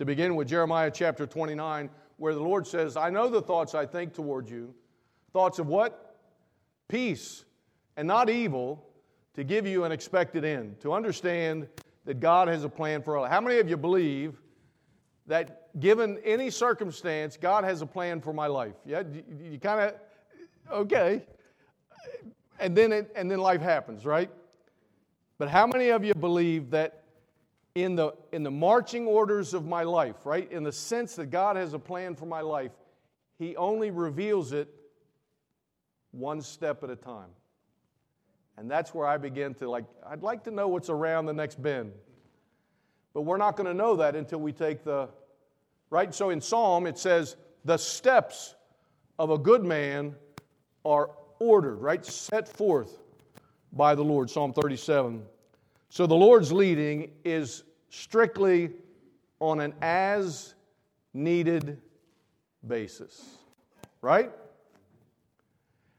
to begin with Jeremiah chapter 29, where the Lord says, I know the thoughts I think toward you. Thoughts of what? Peace and not evil, to give you an expected end, to understand that God has a plan for all. How many of you believe that given any circumstance, God has a plan for my life? Yeah, you, you kind of, okay. And then, it, and then life happens, right? But how many of you believe that in the, in the marching orders of my life, right? In the sense that God has a plan for my life, He only reveals it one step at a time. And that's where I begin to like, I'd like to know what's around the next bend. But we're not going to know that until we take the, right? So in Psalm, it says, the steps of a good man are ordered, right? Set forth by the Lord. Psalm 37. So the Lord's leading is strictly on an as needed basis, right?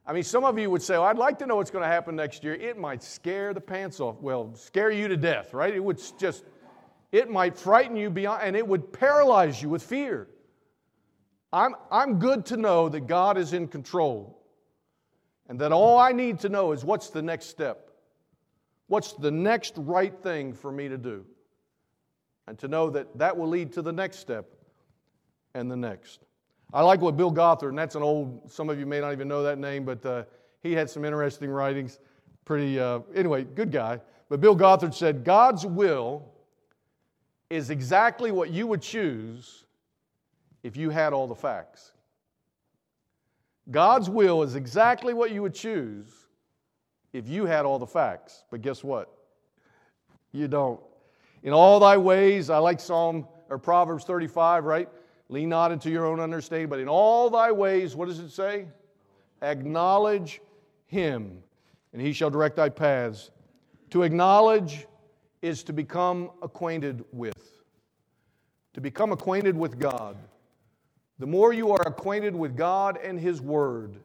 I mean, some of you would say, well, I'd like to know what's going to happen next year. It might scare the pants off. Well, scare you to death, right? It would just, it might frighten you beyond, and it would paralyze you with fear. I'm, I'm good to know that God is in control and that all I need to know is what's the next step. What's the next right thing for me to do? And to know that that will lead to the next step and the next. I like what Bill Gothard, and that's an old, some of you may not even know that name, but uh, he had some interesting writings. Pretty, uh, anyway, good guy. But Bill Gothard said, God's will is exactly what you would choose if you had all the facts. God's will is exactly what you would choose if you had all the facts. But guess what? You don't. In all thy ways, I like Psalm or Proverbs 35, right? Lean not into your own understanding, but in all thy ways, what does it say? Acknowledge him, and he shall direct thy paths. To acknowledge is to become acquainted with. To become acquainted with God. The more you are acquainted with God and His Word,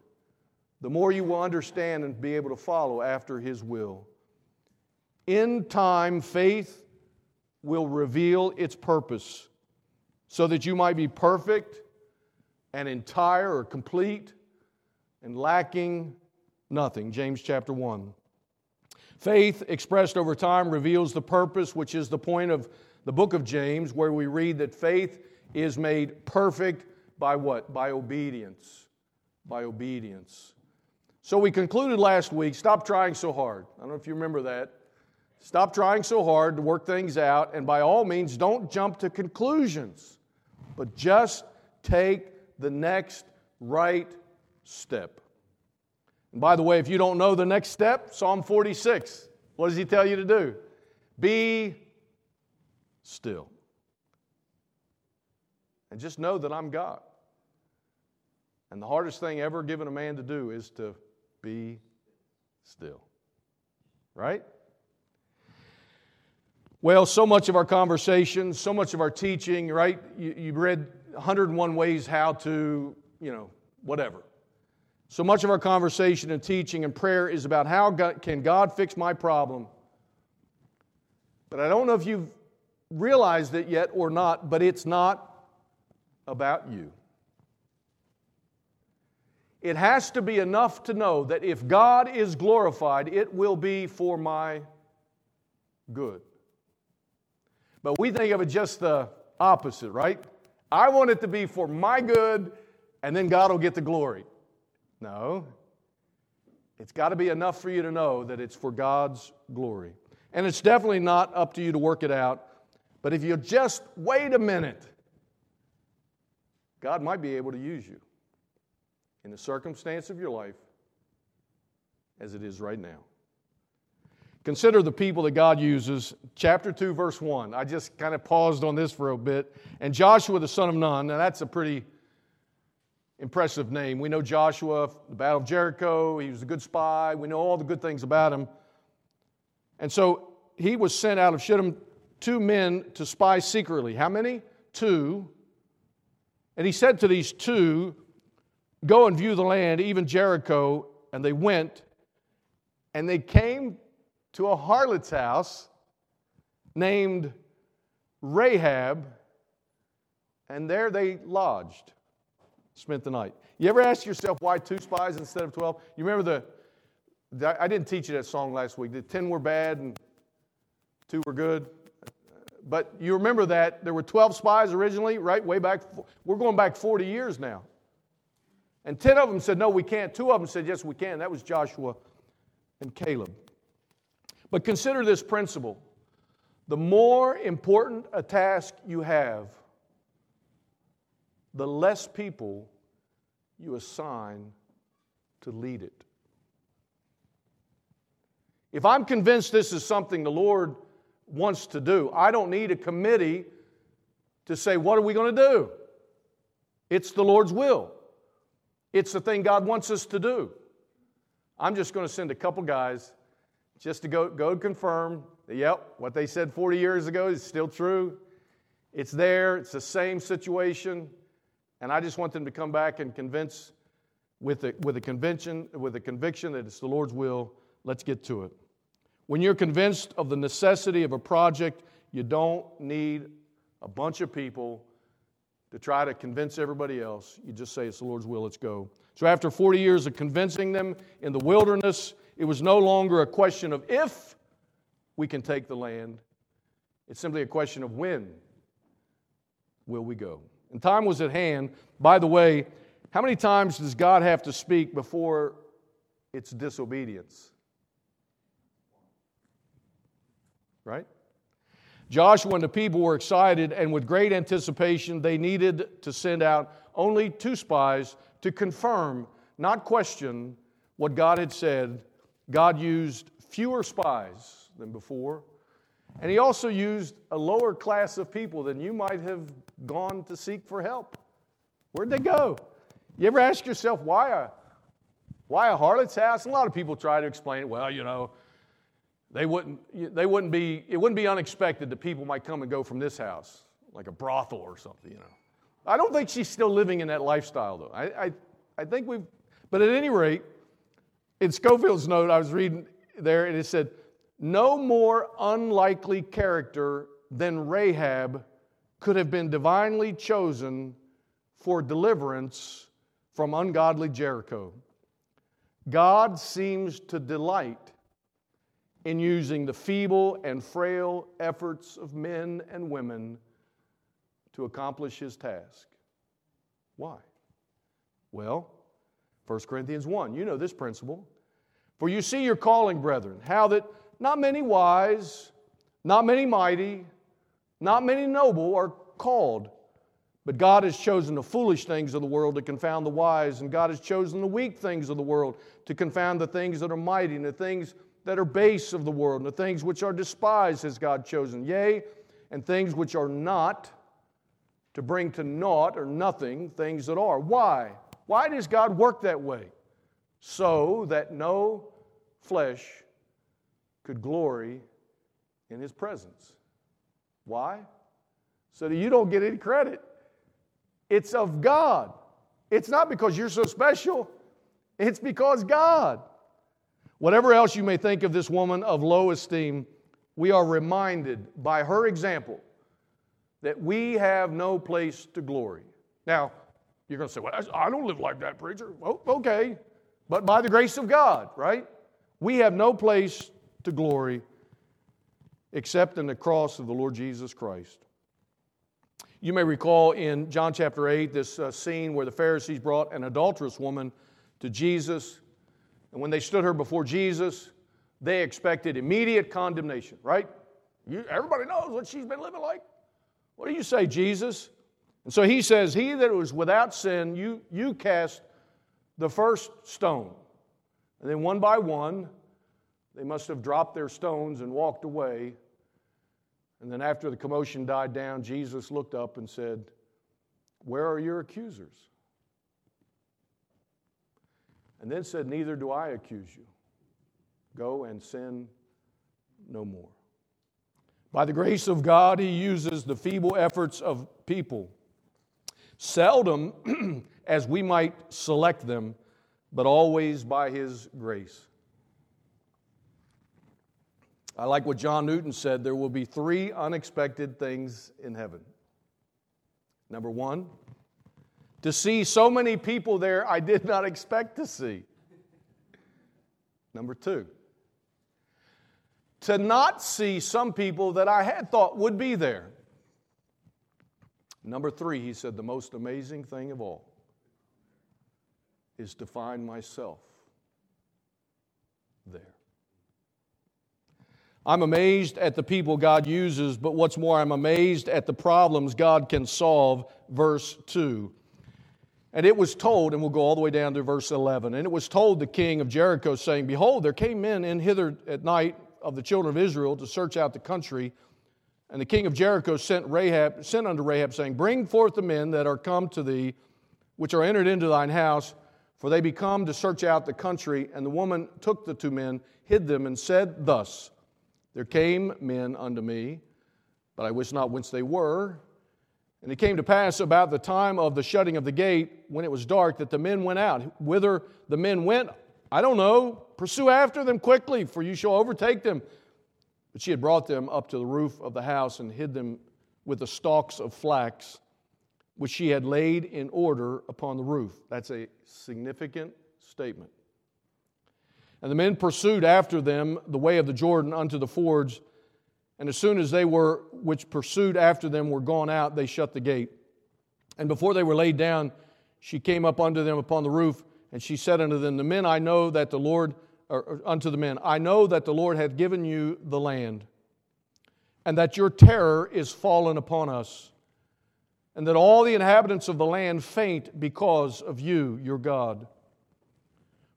the more you will understand and be able to follow after His will. In time, faith will reveal its purpose so that you might be perfect and entire or complete and lacking nothing. James chapter 1. Faith expressed over time reveals the purpose, which is the point of the book of James, where we read that faith is made perfect by what? By obedience. By obedience. So we concluded last week stop trying so hard. I don't know if you remember that. Stop trying so hard to work things out, and by all means, don't jump to conclusions, but just take the next right step. And by the way, if you don't know the next step, Psalm 46, what does he tell you to do? Be still. And just know that I'm God. And the hardest thing ever given a man to do is to be still. Right? Well, so much of our conversation, so much of our teaching, right? You, you read 101 ways how to, you know, whatever. So much of our conversation and teaching and prayer is about how God, can God fix my problem. But I don't know if you've realized it yet or not, but it's not about you. It has to be enough to know that if God is glorified, it will be for my good. But we think of it just the opposite, right? I want it to be for my good, and then God will get the glory. No. It's got to be enough for you to know that it's for God's glory. And it's definitely not up to you to work it out. But if you just wait a minute, God might be able to use you in the circumstance of your life as it is right now. Consider the people that God uses. Chapter 2, verse 1. I just kind of paused on this for a bit. And Joshua, the son of Nun, now that's a pretty impressive name. We know Joshua, the Battle of Jericho, he was a good spy. We know all the good things about him. And so he was sent out of Shittim two men to spy secretly. How many? Two. And he said to these two, Go and view the land, even Jericho. And they went, and they came to a harlot's house named Rahab, And there they lodged, spent the night. You ever ask yourself why two spies instead of 12? You remember the, I didn't teach you that song last week. The 10 were bad and two were good. But you remember that there were 12 spies originally, right? Way back, we're going back 40 years now. And 10 of them said, no, we can't. Two of them said, yes, we can. That was Joshua and Caleb. But consider this principle the more important a task you have, the less people you assign to lead it. If I'm convinced this is something the Lord wants to do, I don't need a committee to say, What are we going to do? It's the Lord's will, it's the thing God wants us to do. I'm just going to send a couple guys just to go, go confirm that, yep, what they said 40 years ago is still true. It's there, it's the same situation. And I just want them to come back and convince with a, with a convention, with a conviction that it's the Lord's will. Let's get to it. When you're convinced of the necessity of a project, you don't need a bunch of people to try to convince everybody else. You just say it's the Lord's will, let's go. So after 40 years of convincing them in the wilderness, it was no longer a question of if we can take the land, it's simply a question of when will we go. And time was at hand. By the way, how many times does God have to speak before it's disobedience? Right? Joshua and the people were excited, and with great anticipation, they needed to send out only two spies to confirm, not question, what God had said. God used fewer spies than before, and He also used a lower class of people than you might have gone to seek for help. Where'd they go? You ever ask yourself why a, why a harlot's house? A lot of people try to explain it. Well, you know, they wouldn't, they wouldn't be, it wouldn't be unexpected that people might come and go from this house, like a brothel or something, you know. I don't think she's still living in that lifestyle, though. I, I, I think we've, but at any rate, in Scofield's note, I was reading there, and it said, No more unlikely character than Rahab could have been divinely chosen for deliverance from ungodly Jericho. God seems to delight in using the feeble and frail efforts of men and women to accomplish his task. Why? Well, 1 Corinthians 1, you know this principle. For you see your calling, brethren, how that not many wise, not many mighty, not many noble are called. But God has chosen the foolish things of the world to confound the wise, and God has chosen the weak things of the world to confound the things that are mighty, and the things that are base of the world, and the things which are despised has God chosen, yea, and things which are not, to bring to naught or nothing things that are. Why? Why does God work that way? So that no flesh could glory in his presence. Why? So that you don't get any credit. It's of God. It's not because you're so special, it's because God. Whatever else you may think of this woman of low esteem, we are reminded by her example that we have no place to glory. Now, you're going to say, Well, I don't live like that, preacher. Okay. But by the grace of God, right? We have no place to glory except in the cross of the Lord Jesus Christ. You may recall in John chapter 8 this uh, scene where the Pharisees brought an adulterous woman to Jesus and when they stood her before Jesus, they expected immediate condemnation, right? You, everybody knows what she's been living like. What do you say, Jesus? And so he says, He that was without sin, you, you cast the first stone. And then one by one, they must have dropped their stones and walked away. And then after the commotion died down, Jesus looked up and said, Where are your accusers? And then said, Neither do I accuse you. Go and sin no more. By the grace of God, He uses the feeble efforts of people, seldom as we might select them, but always by His grace. I like what John Newton said there will be three unexpected things in heaven. Number one, to see so many people there I did not expect to see. Number two, to not see some people that I had thought would be there. Number three, he said, the most amazing thing of all is to find myself there. I'm amazed at the people God uses, but what's more, I'm amazed at the problems God can solve. Verse 2. And it was told, and we'll go all the way down to verse 11. And it was told the king of Jericho, saying, Behold, there came men in hither at night of the children of Israel to search out the country. And the king of Jericho sent Rahab, sent unto Rahab, saying, Bring forth the men that are come to thee, which are entered into thine house, for they be come to search out the country. And the woman took the two men, hid them, and said thus, There came men unto me, but I wist not whence they were. And it came to pass about the time of the shutting of the gate, when it was dark, that the men went out. Whither the men went, I don't know. Pursue after them quickly, for you shall overtake them. But she had brought them up to the roof of the house and hid them with the stalks of flax, which she had laid in order upon the roof. That's a significant statement. And the men pursued after them the way of the Jordan unto the fords. And as soon as they were, which pursued after them, were gone out, they shut the gate. And before they were laid down, she came up unto them upon the roof and she said unto them, The men I know that the Lord, or unto the men, I know that the Lord hath given you the land, and that your terror is fallen upon us, and that all the inhabitants of the land faint because of you, your God.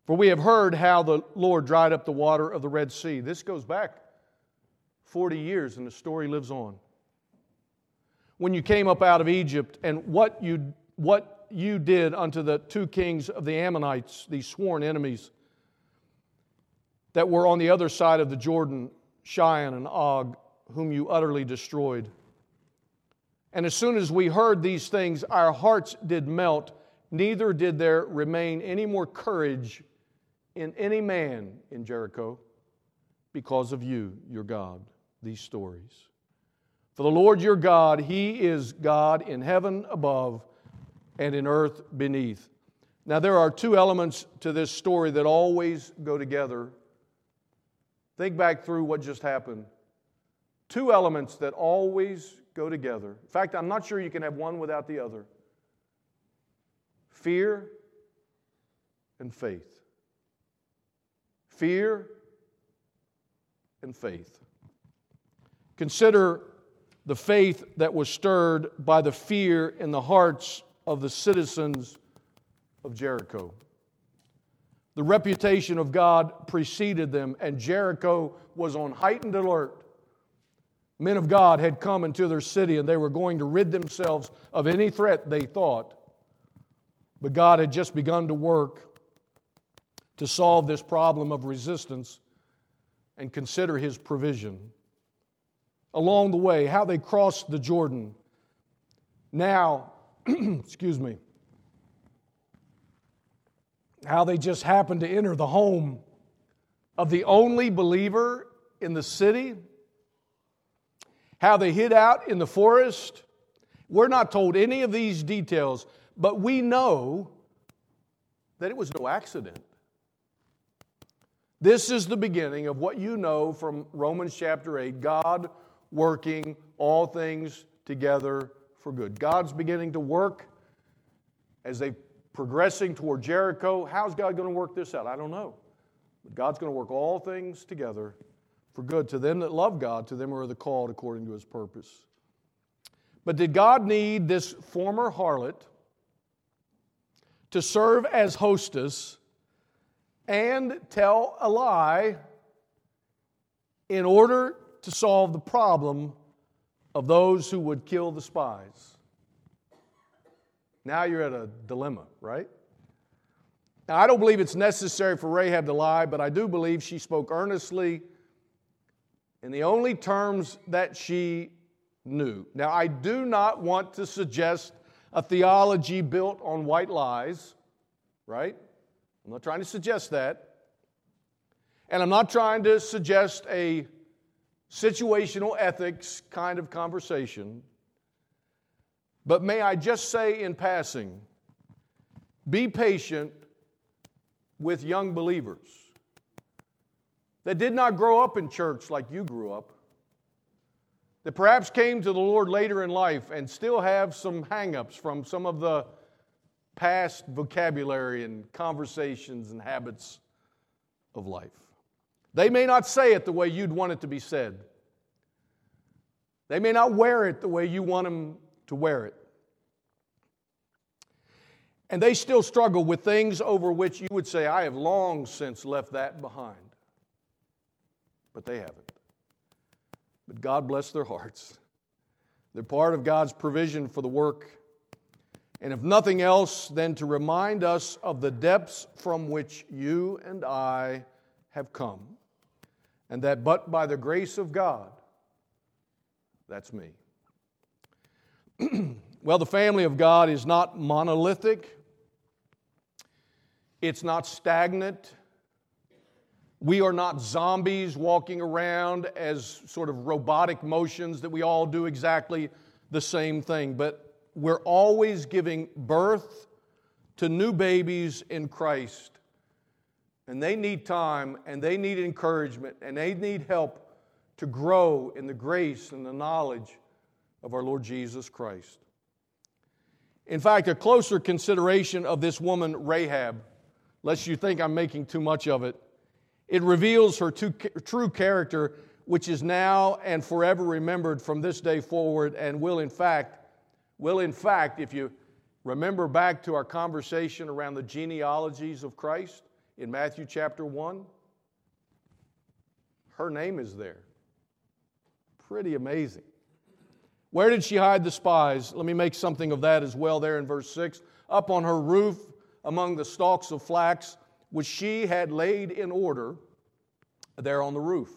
For we have heard how the Lord dried up the water of the Red Sea. This goes back 40 years, and the story lives on. When you came up out of Egypt, and what you, what you did unto the two kings of the Ammonites, these sworn enemies that were on the other side of the Jordan, Sihon and Og, whom you utterly destroyed. And as soon as we heard these things, our hearts did melt, neither did there remain any more courage in any man in Jericho because of you, your God, these stories. For the Lord your God, He is God in heaven above and in earth beneath. Now, there are two elements to this story that always go together. Think back through what just happened. Two elements that always go together. In fact, I'm not sure you can have one without the other fear and faith. Fear and faith. Consider the faith that was stirred by the fear in the hearts of the citizens of Jericho. The reputation of God preceded them, and Jericho was on heightened alert. Men of God had come into their city and they were going to rid themselves of any threat they thought. But God had just begun to work to solve this problem of resistance and consider His provision. Along the way, how they crossed the Jordan. Now, excuse me, how they just happened to enter the home of the only believer in the city, how they hid out in the forest. We're not told any of these details, but we know that it was no accident. This is the beginning of what you know from Romans chapter 8 God working all things together for good. God's beginning to work as they progressing toward Jericho. How's God going to work this out? I don't know. But God's going to work all things together for good to them that love God, to them who are the called according to his purpose. But did God need this former harlot to serve as hostess and tell a lie in order to solve the problem of those who would kill the spies. Now you're at a dilemma, right? Now, I don't believe it's necessary for Rahab to lie, but I do believe she spoke earnestly in the only terms that she knew. Now, I do not want to suggest a theology built on white lies, right? I'm not trying to suggest that. And I'm not trying to suggest a situational ethics kind of conversation. But may I just say in passing, be patient with young believers that did not grow up in church like you grew up, that perhaps came to the Lord later in life and still have some hang ups from some of the past vocabulary and conversations and habits of life. They may not say it the way you'd want it to be said. They may not wear it the way you want them to wear it. And they still struggle with things over which you would say, I have long since left that behind. But they haven't. But God bless their hearts. They're part of God's provision for the work. And if nothing else, then to remind us of the depths from which you and I have come. And that but by the grace of God, that's me. well, the family of God is not monolithic. It's not stagnant. We are not zombies walking around as sort of robotic motions that we all do exactly the same thing, but we're always giving birth to new babies in Christ. And they need time and they need encouragement and they need help to grow in the grace and the knowledge of our Lord Jesus Christ. In fact, a closer consideration of this woman, Rahab, lest you think I'm making too much of it. It reveals her true character, which is now and forever remembered from this day forward, and will in fact, will in fact, if you remember back to our conversation around the genealogies of Christ in Matthew chapter 1, her name is there. Pretty amazing. Where did she hide the spies? Let me make something of that as well there in verse 6. Up on her roof among the stalks of flax which she had laid in order there on the roof.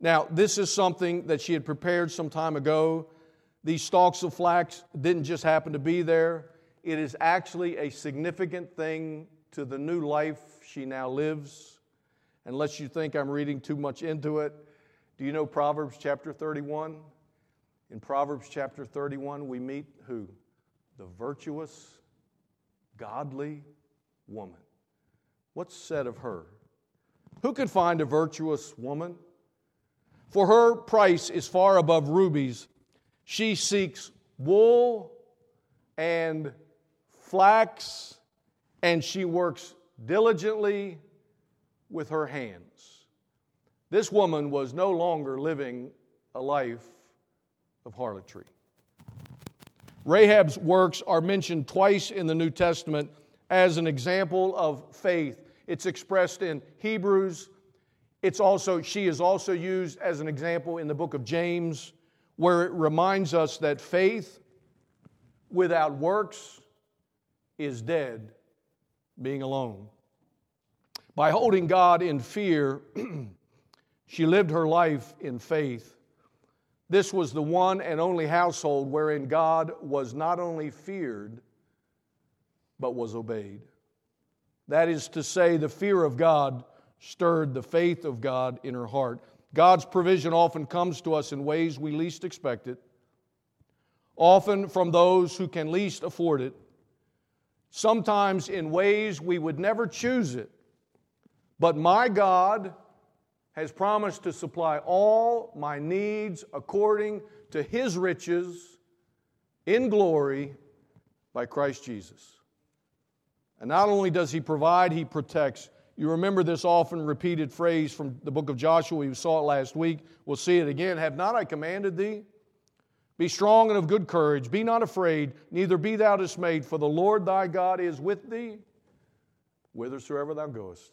Now, this is something that she had prepared some time ago. These stalks of flax didn't just happen to be there, it is actually a significant thing to the new life she now lives. Unless you think I'm reading too much into it, do you know Proverbs chapter 31? In Proverbs chapter 31, we meet who? The virtuous godly woman. What's said of her? Who could find a virtuous woman? For her price is far above rubies. She seeks wool and flax, and she works diligently with her hands. This woman was no longer living a life of harlotry. Rahab's works are mentioned twice in the New Testament as an example of faith. It's expressed in Hebrews. It's also, she is also used as an example in the book of James, where it reminds us that faith without works is dead, being alone. By holding God in fear, she lived her life in faith. This was the one and only household wherein God was not only feared, but was obeyed. That is to say, the fear of God stirred the faith of God in her heart. God's provision often comes to us in ways we least expect it, often from those who can least afford it, sometimes in ways we would never choose it. But my God has promised to supply all my needs according to his riches in glory by Christ Jesus. And not only does he provide, he protects. You remember this often repeated phrase from the book of Joshua. We saw it last week. We'll see it again. Have not I commanded thee? Be strong and of good courage. Be not afraid, neither be thou dismayed, for the Lord thy God is with thee whithersoever thou goest.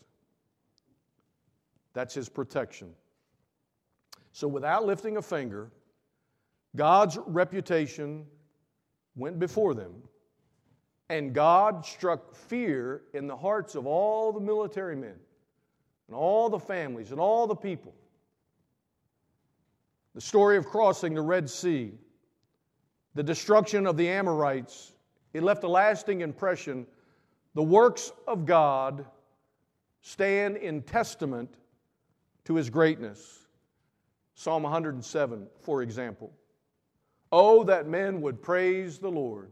That's his protection. So, without lifting a finger, God's reputation went before them, and God struck fear in the hearts of all the military men, and all the families, and all the people. The story of crossing the Red Sea, the destruction of the Amorites, it left a lasting impression. The works of God stand in testament to his greatness. Psalm 107, for example. Oh, that men would praise the Lord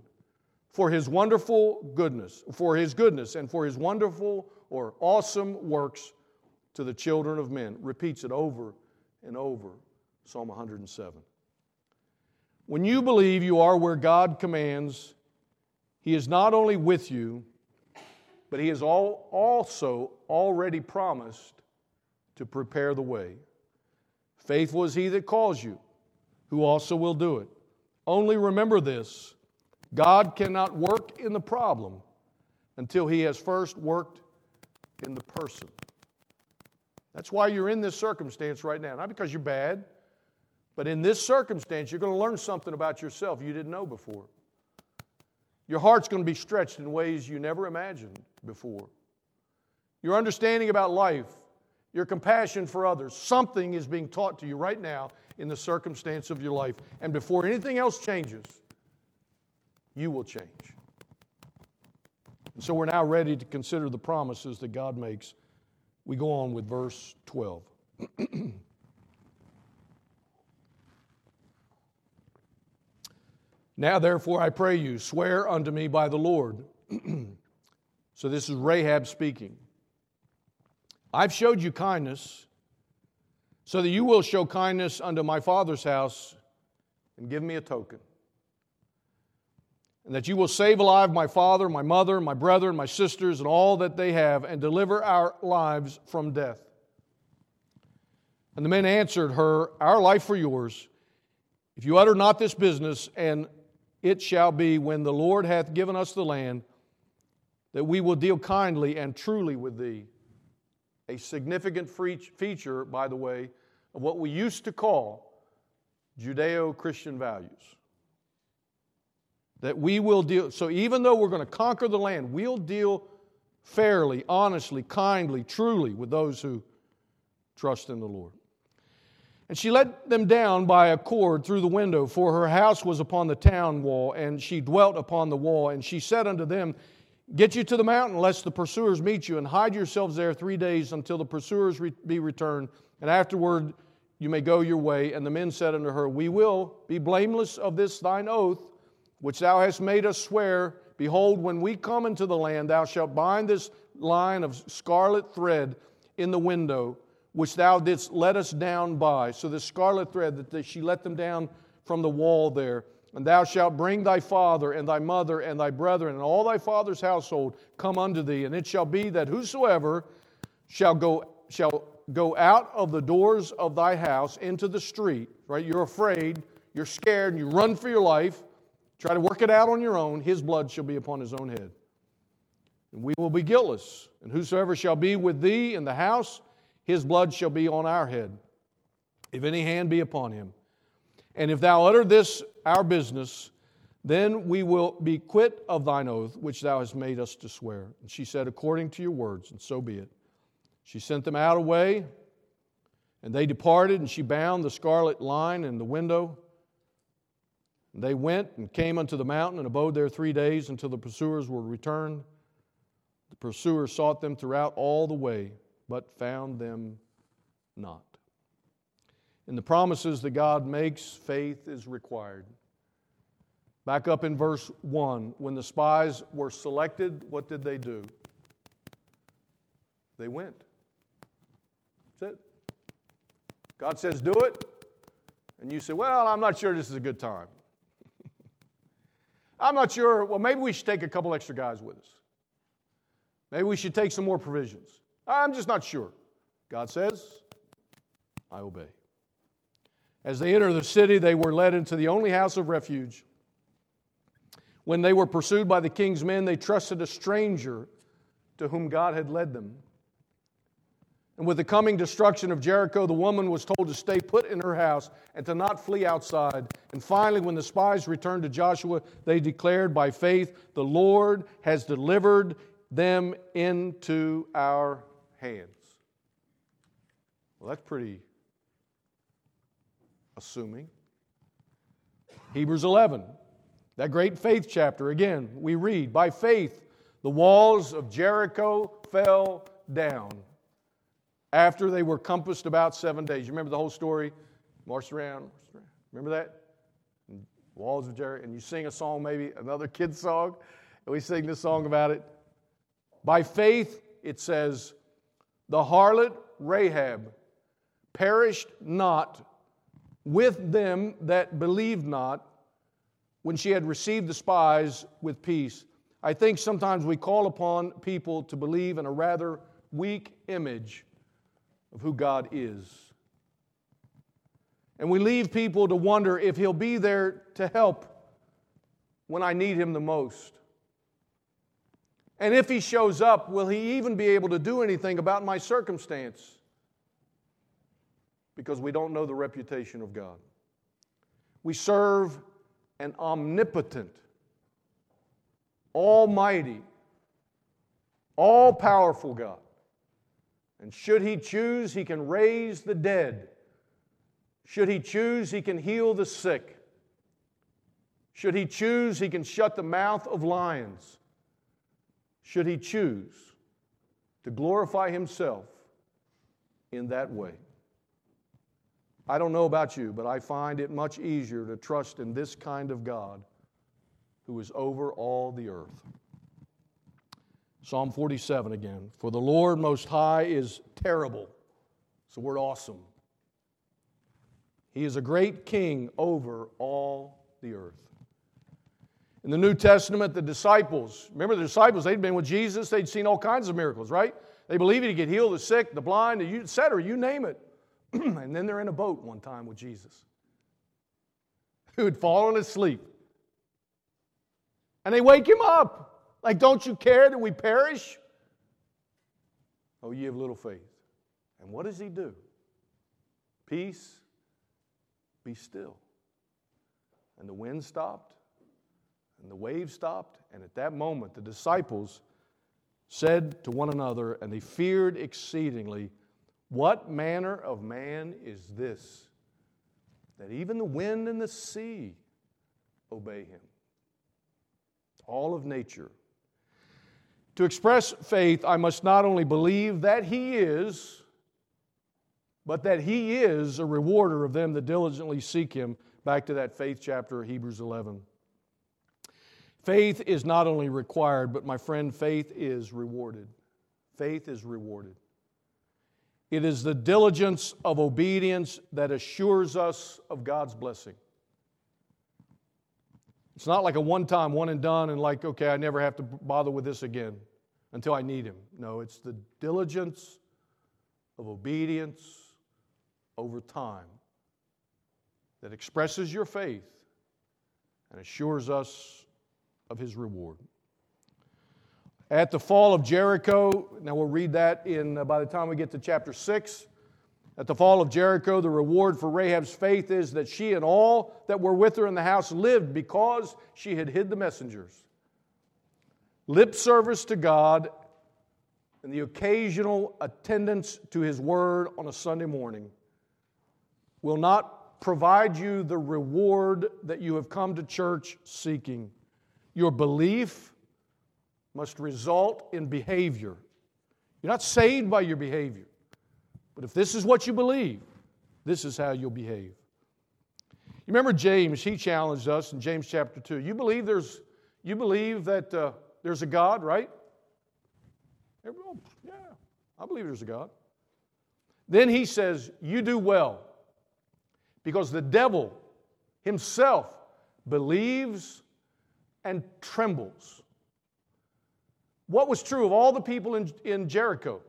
for his wonderful goodness, for his goodness, and for his wonderful or awesome works to the children of men. Repeats it over and over. Psalm 107. When you believe you are where God commands, He is not only with you, but He has also already promised to prepare the way. Faithful is He that calls you, who also will do it. Only remember this God cannot work in the problem until He has first worked in the person. That's why you're in this circumstance right now. Not because you're bad, but in this circumstance, you're going to learn something about yourself you didn't know before. Your heart's going to be stretched in ways you never imagined before. Your understanding about life, your compassion for others, something is being taught to you right now in the circumstance of your life. And before anything else changes, you will change. And so we're now ready to consider the promises that God makes. We go on with verse 12. Now, therefore, I pray you, swear unto me by the Lord. so, this is Rahab speaking. I've showed you kindness, so that you will show kindness unto my father's house and give me a token. And that you will save alive my father, my mother, my brother, and my sisters, and all that they have, and deliver our lives from death. And the men answered her, Our life for yours. If you utter not this business, and it shall be when the Lord hath given us the land that we will deal kindly and truly with thee. A significant feature, by the way, of what we used to call Judeo Christian values. That we will deal, so even though we're going to conquer the land, we'll deal fairly, honestly, kindly, truly with those who trust in the Lord. And she let them down by a cord through the window, for her house was upon the town wall, and she dwelt upon the wall. And she said unto them, Get you to the mountain, lest the pursuers meet you, and hide yourselves there three days until the pursuers re- be returned, and afterward you may go your way. And the men said unto her, We will be blameless of this thine oath, which thou hast made us swear. Behold, when we come into the land, thou shalt bind this line of scarlet thread in the window which thou didst let us down by. So the scarlet thread that she let them down from the wall there. And thou shalt bring thy father and thy mother and thy brethren and all thy father's household come unto thee. And it shall be that whosoever shall go, shall go out of the doors of thy house into the street, right? You're afraid, you're scared, and you run for your life, try to work it out on your own, his blood shall be upon his own head. And we will be guiltless. And whosoever shall be with thee in the house, his blood shall be on our head, if any hand be upon him. And if thou utter this our business, then we will be quit of thine oath, which thou hast made us to swear. And she said, According to your words, and so be it. She sent them out away, and they departed, and she bound the scarlet line in the window. And they went and came unto the mountain and abode there three days until the pursuers were returned. The pursuers sought them throughout all the way but found them not. In the promises that God makes, faith is required. Back up in verse 1, when the spies were selected, what did they do? They went. That's it. God says, do it. And you say, well, I'm not sure this is a good time. I'm not sure. Well, maybe we should take a couple extra guys with us. Maybe we should take some more provisions. I'm just not sure. God says, I obey. As they entered the city, they were led into the only house of refuge. When they were pursued by the king's men, they trusted a stranger to whom God had led them. And with the coming destruction of Jericho, the woman was told to stay put in her house and to not flee outside. And finally, when the spies returned to Joshua, they declared by faith, The Lord has delivered them into our hands. Well, that's pretty assuming. Hebrews 11, that great faith chapter. Again, we read, By faith, the walls of Jericho fell down after they were compassed about seven days. You remember the whole story? Marched around, around. Remember that? Walls of Jericho. And you sing a song, maybe another kid's song, and we sing this song about it. By faith, it says, the harlot Rahab perished not with them that believed not when she had received the spies with peace. I think sometimes we call upon people to believe in a rather weak image of who God is. And we leave people to wonder if He'll be there to help when I need Him the most. And if He shows up, will He even be able to do anything about my circumstance? Because we don't know the reputation of God. We serve an omnipotent, almighty, all powerful God. And should He choose, He can raise the dead. Should He choose, He can heal the sick. Should He choose, He can shut the mouth of lions. Should He choose to glorify Himself in that way. I don't know about you, but I find it much easier to trust in this kind of God who is over all the earth. Psalm 47 again. For the Lord Most High is terrible. It's the word awesome. He is a great king over all the earth. In the New Testament, the disciples, remember the disciples, they'd been with Jesus, they'd seen all kinds of miracles, right? They believed he could heal the sick, the blind, etc., you name it. and then they're in a boat one time with Jesus who had fallen asleep. And they wake him up. Like, don't you care that we perish? Oh, ye have little faith. And what does he do? Peace, be still. And the wind stopped, and the waves stopped, and at that moment the disciples said to one another, and they feared exceedingly what manner of man is this that even the wind and the sea obey him? All of nature. To express faith, I must not only believe that he is, but that he is a rewarder of them that diligently seek him. Back to that faith chapter of Hebrews 11. Faith is not only required, but my friend, faith is rewarded. Faith is rewarded. It is the diligence of obedience that assures us of God's blessing. It's not like a one time, one and done, and like, okay, I never have to bother with this again until I need Him. No, it's the diligence of obedience over time that expresses your faith and assures us of His reward. At the fall of Jericho, now we'll read that in uh, by the time we get to chapter 6. At the fall of Jericho, the reward for Rahab's faith is that she and all that were with her in the house lived because she had hid the messengers. Lip service to God and the occasional attendance to His Word on a Sunday morning will not provide you the reward that you have come to church seeking. Your belief must result in behavior. You're not saved by your behavior. But if this is what you believe, this is how you'll behave. You remember James, he challenged us in James chapter 2. You believe there's you believe that uh, there's a God, right? Everyone, yeah, I believe there's a God. Then he says, You do well. Because the devil himself believes and trembles. What was true of all the people in, in Jericho?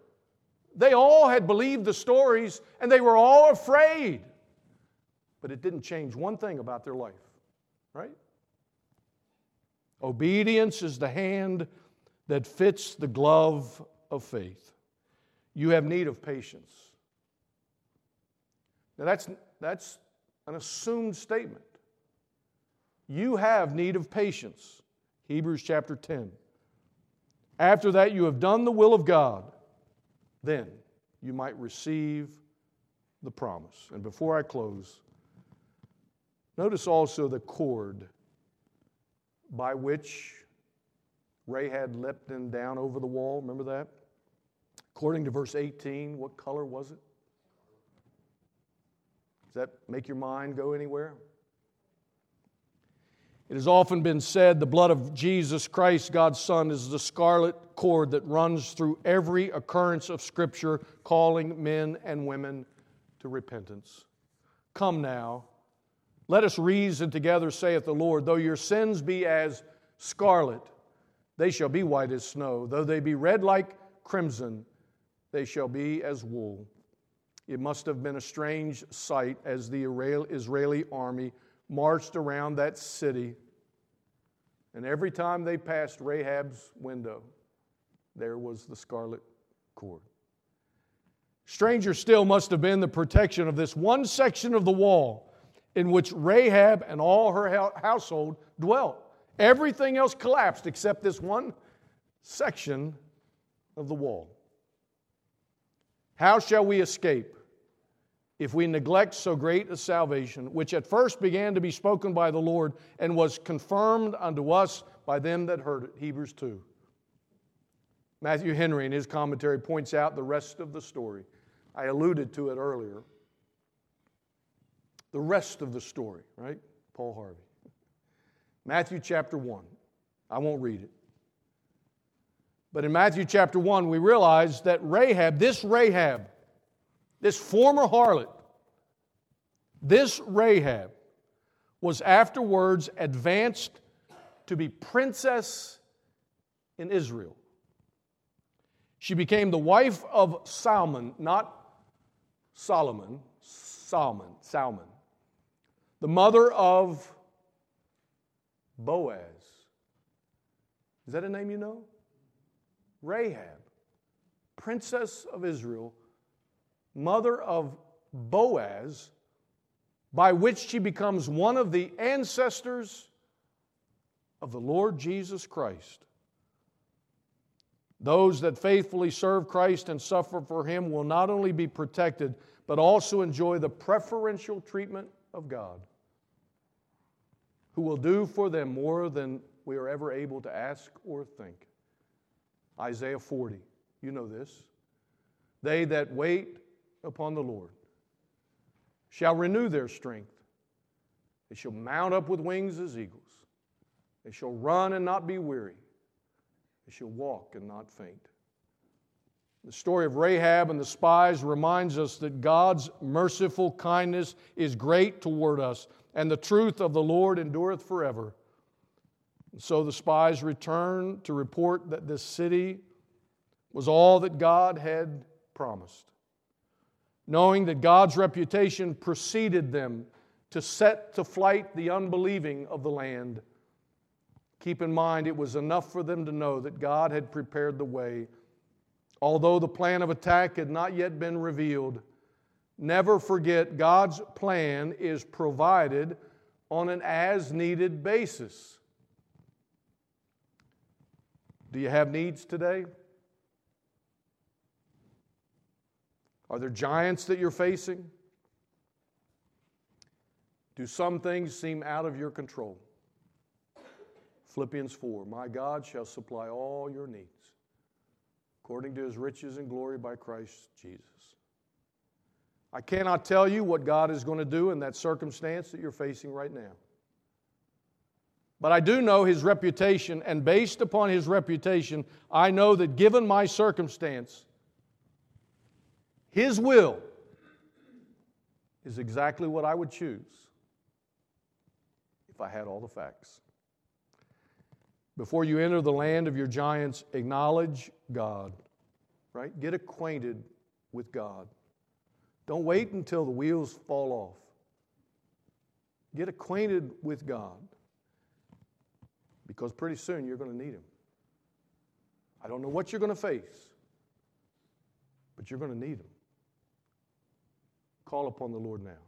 They all had believed the stories and they were all afraid. But it didn't change one thing about their life, right? Obedience is the hand that fits the glove of faith. You have need of patience. Now, that's, that's an assumed statement. You have need of patience. Hebrews chapter 10. After that, you have done the will of God, then you might receive the promise. And before I close, notice also the cord by which Rahab leapt him down over the wall. Remember that? According to verse 18, what color was it? Does that make your mind go anywhere? It has often been said the blood of Jesus Christ, God's Son, is the scarlet cord that runs through every occurrence of Scripture calling men and women to repentance. Come now, let us reason together, saith the Lord. Though your sins be as scarlet, they shall be white as snow. Though they be red like crimson, they shall be as wool. It must have been a strange sight as the Israeli army marched around that city. And every time they passed Rahab's window, there was the scarlet cord. Stranger still must have been the protection of this one section of the wall in which Rahab and all her household dwelt. Everything else collapsed except this one section of the wall. How shall we escape? If we neglect so great a salvation, which at first began to be spoken by the Lord and was confirmed unto us by them that heard it. Hebrews 2. Matthew Henry, in his commentary, points out the rest of the story. I alluded to it earlier. The rest of the story, right? Paul Harvey. Matthew chapter 1. I won't read it. But in Matthew chapter 1, we realize that Rahab, this Rahab, this former harlot, this Rahab, was afterwards advanced to be princess in Israel. She became the wife of Salmon, not Solomon, Salmon, Salmon, the mother of Boaz. Is that a name you know? Rahab, princess of Israel mother of Boaz, by which she becomes one of the ancestors of the Lord Jesus Christ. Those that faithfully serve Christ and suffer for Him will not only be protected, but also enjoy the preferential treatment of God, who will do for them more than we are ever able to ask or think. Isaiah 40, you know this. They that wait upon the Lord shall renew their strength. They shall mount up with wings as eagles. They shall run and not be weary. They shall walk and not faint. The story of Rahab and the spies reminds us that God's merciful kindness is great toward us, and the truth of the Lord endureth forever. And so the spies returned to report that this city was all that God had promised knowing that God's reputation preceded them to set to flight the unbelieving of the land. Keep in mind, it was enough for them to know that God had prepared the way. Although the plan of attack had not yet been revealed, never forget God's plan is provided on an as needed basis. Do you have needs today? Are there giants that you're facing? Do some things seem out of your control? Philippians 4 My God shall supply all your needs according to his riches and glory by Christ Jesus. I cannot tell you what God is going to do in that circumstance that you're facing right now. But I do know his reputation, and based upon his reputation, I know that given my circumstance, his will is exactly what I would choose if I had all the facts. Before you enter the land of your giants, acknowledge God, right? Get acquainted with God. Don't wait until the wheels fall off. Get acquainted with God because pretty soon you're going to need Him. I don't know what you're going to face, but you're going to need Him. Call upon the Lord now.